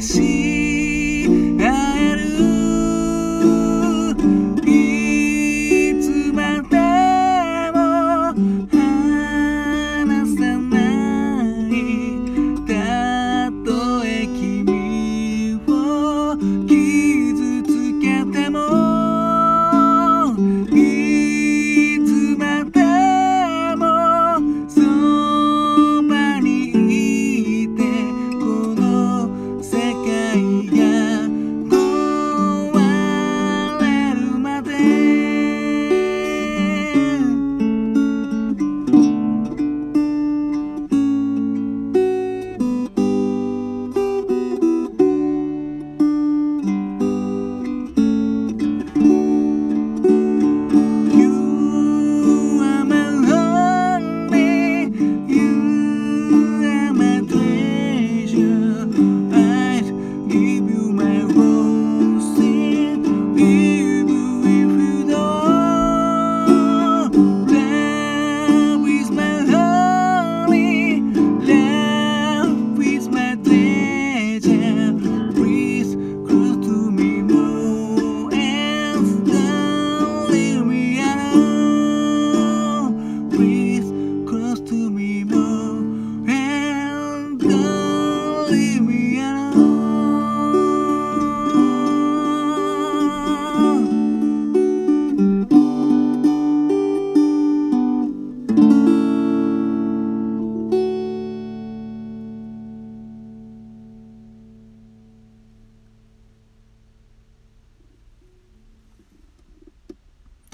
し合えるいつまでも離さないたとえ君を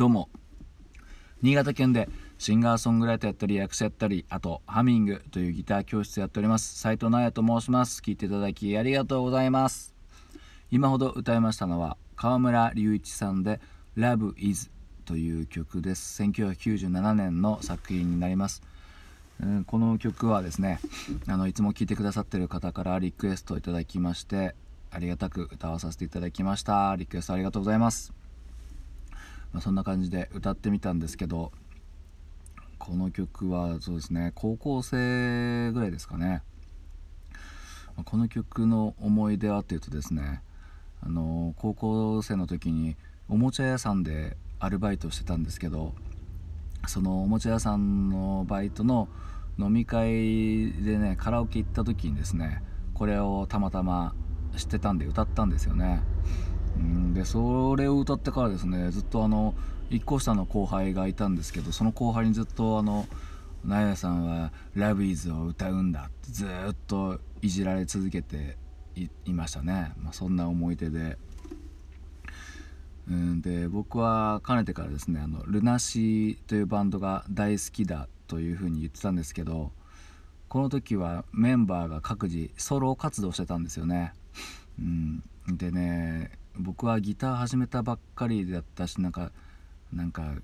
ども新潟県でシンガーソングライターやったり役者やったりあとハミングというギター教室やっております。斉藤直也と申します。聴いていただきありがとうございます。今ほど歌いましたのは川村隆一さんで「Love is」という曲です。1997年の作品になります。この曲はですねあのいつも聴いてくださってる方からリクエストをいただきましてありがたく歌わさせていただきました。リクエストありがとうございます。まあ、そんな感じで歌ってみたんですけどこの曲はそうですね高校生ぐらいですかね。この曲の思い出はっていうとですねあの高校生の時におもちゃ屋さんでアルバイトしてたんですけどそのおもちゃ屋さんのバイトの飲み会でねカラオケ行った時にですねこれをたまたま知ってたんで歌ったんですよね。それを歌ってからですねずっとあの1個下の後輩がいたんですけどその後輩にずっとあの「なやさんは「ラブイズを歌うんだ」ってずっといじられ続けていましたね、まあ、そんな思い出で。うんで僕はかねてからですねあのルナシーというバンドが大好きだというふうに言ってたんですけどこの時はメンバーが各自ソロ活動してたんですよね。うん、でね僕はギター始めたばっかりだったしなんかなんか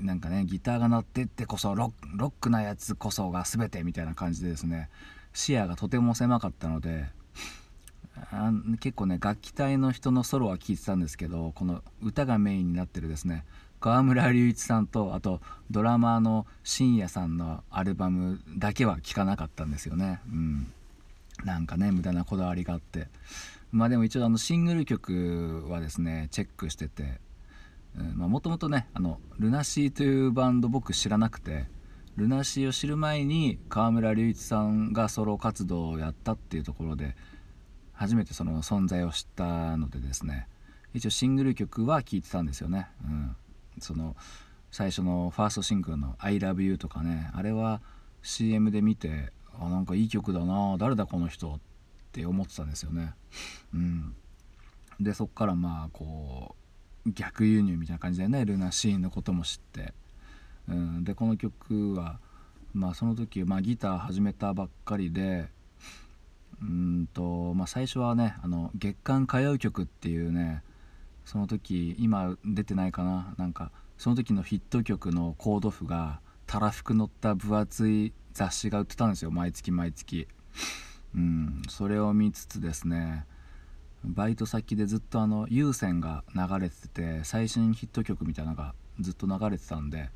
なんかねギターが鳴ってってこそロックなやつこそが全てみたいな感じでですね視野がとても狭かったのであ結構ね楽器隊の人のソロは聴いてたんですけどこの歌がメインになってるですね川村隆一さんとあとドラマーの深夜さんのアルバムだけは聴かなかったんですよね。うんなんかね無駄なこだわりがあって。まあでも一応あのシングル曲はですねチェックしてて。もともとねあのルナシーというバンド僕知らなくて。ルナシーを知る前に川村隆一さんがソロ活動をやったっていうところで初めてその存在を知ったのでですね。一応シングル曲は聴いてたんですよね、うん、その最初のファーストシングルの「ILOVEYOU」とかねあれは CM で見てあなんかいい曲だな誰だこの人って思ってたんですよね。うん、でそっからまあこう逆輸入みたいな感じでねルナシーンのことも知って、うん、でこの曲はまあその時、まあ、ギター始めたばっかりでうんと、まあ、最初はねあの月刊歌謡曲っていうねその時今出てないかななんかその時のヒット曲のコード譜がたらふく載った分厚い雑誌が売ってたんですよ毎月毎月。うんそれを見つつですねバイト先でずっとあの有線が流れてて最新ヒット曲みたいなのがずっと流れてたんで、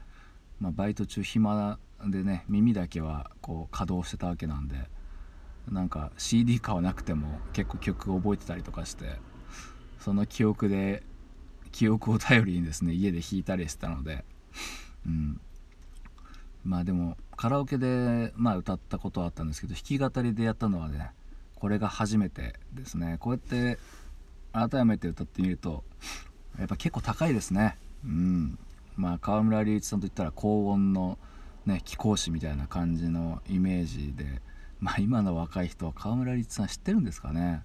まあ、バイト中暇でね耳だけはこう稼働してたわけなんでなんか CD 買わなくても結構曲覚えてたりとかしてその記憶で記憶を頼りにですね家で弾いたりしてたので、うん、まあでもカラオケで、まあ、歌ったことはあったんですけど弾き語りでやったのはねこれが初めてですね。こうやって改めて歌ってみるとやっぱ結構高いですね。うん。まあ川村隆一さんといったら高音のね貴公子みたいな感じのイメージでまあ今の若い人は川村隆一さん知ってるんですかね。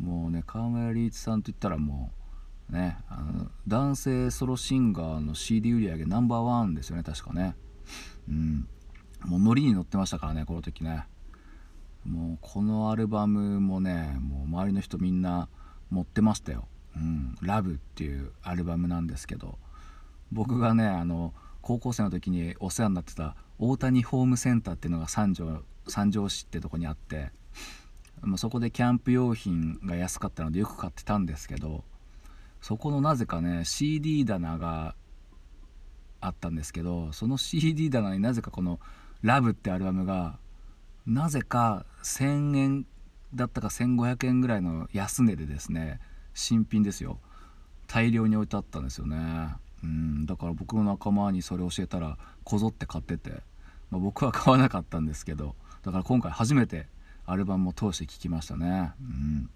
もうね川村隆一さんといったらもうねあの男性ソロシンガーの CD 売り上げナンバーワンですよね確かね。うん。もうノリに乗ってましたからねこの時ね。もうこのアルバムもねもう周りの人みんな持ってましたよ「うん、ラブっていうアルバムなんですけど。僕がねあの高校生の時にお世話になってた大谷ホームセンターっていうのが三条三条市ってとこにあってまそこでキャンプ用品が安かったのでよく買ってたんですけどそこのなぜかね CD 棚があったんですけどその CD 棚になぜかこの「ラブってアルバムがなぜか1000円だったか1500円ぐらいの安値でですね新品ですよ。大量に置いてあったんですよね。うんだから僕の仲間にそれ教えたらこぞって買ってて、まあ、僕は買わなかったんですけどだから今回初めてアルバムを通して聴きましたね。うん。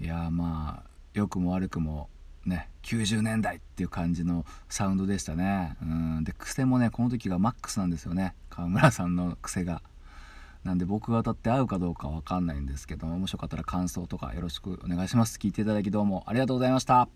いやまあ良くも悪くもね90年代っていう感じのサウンドでしたね。うん。で癖もねこの時がマックスなんですよね。川村さんの癖が。なんで僕が歌って合うかどうかわかんないんですけどももしよかったら感想とかよろしくお願いします。聞いていただきどうもありがとうございました。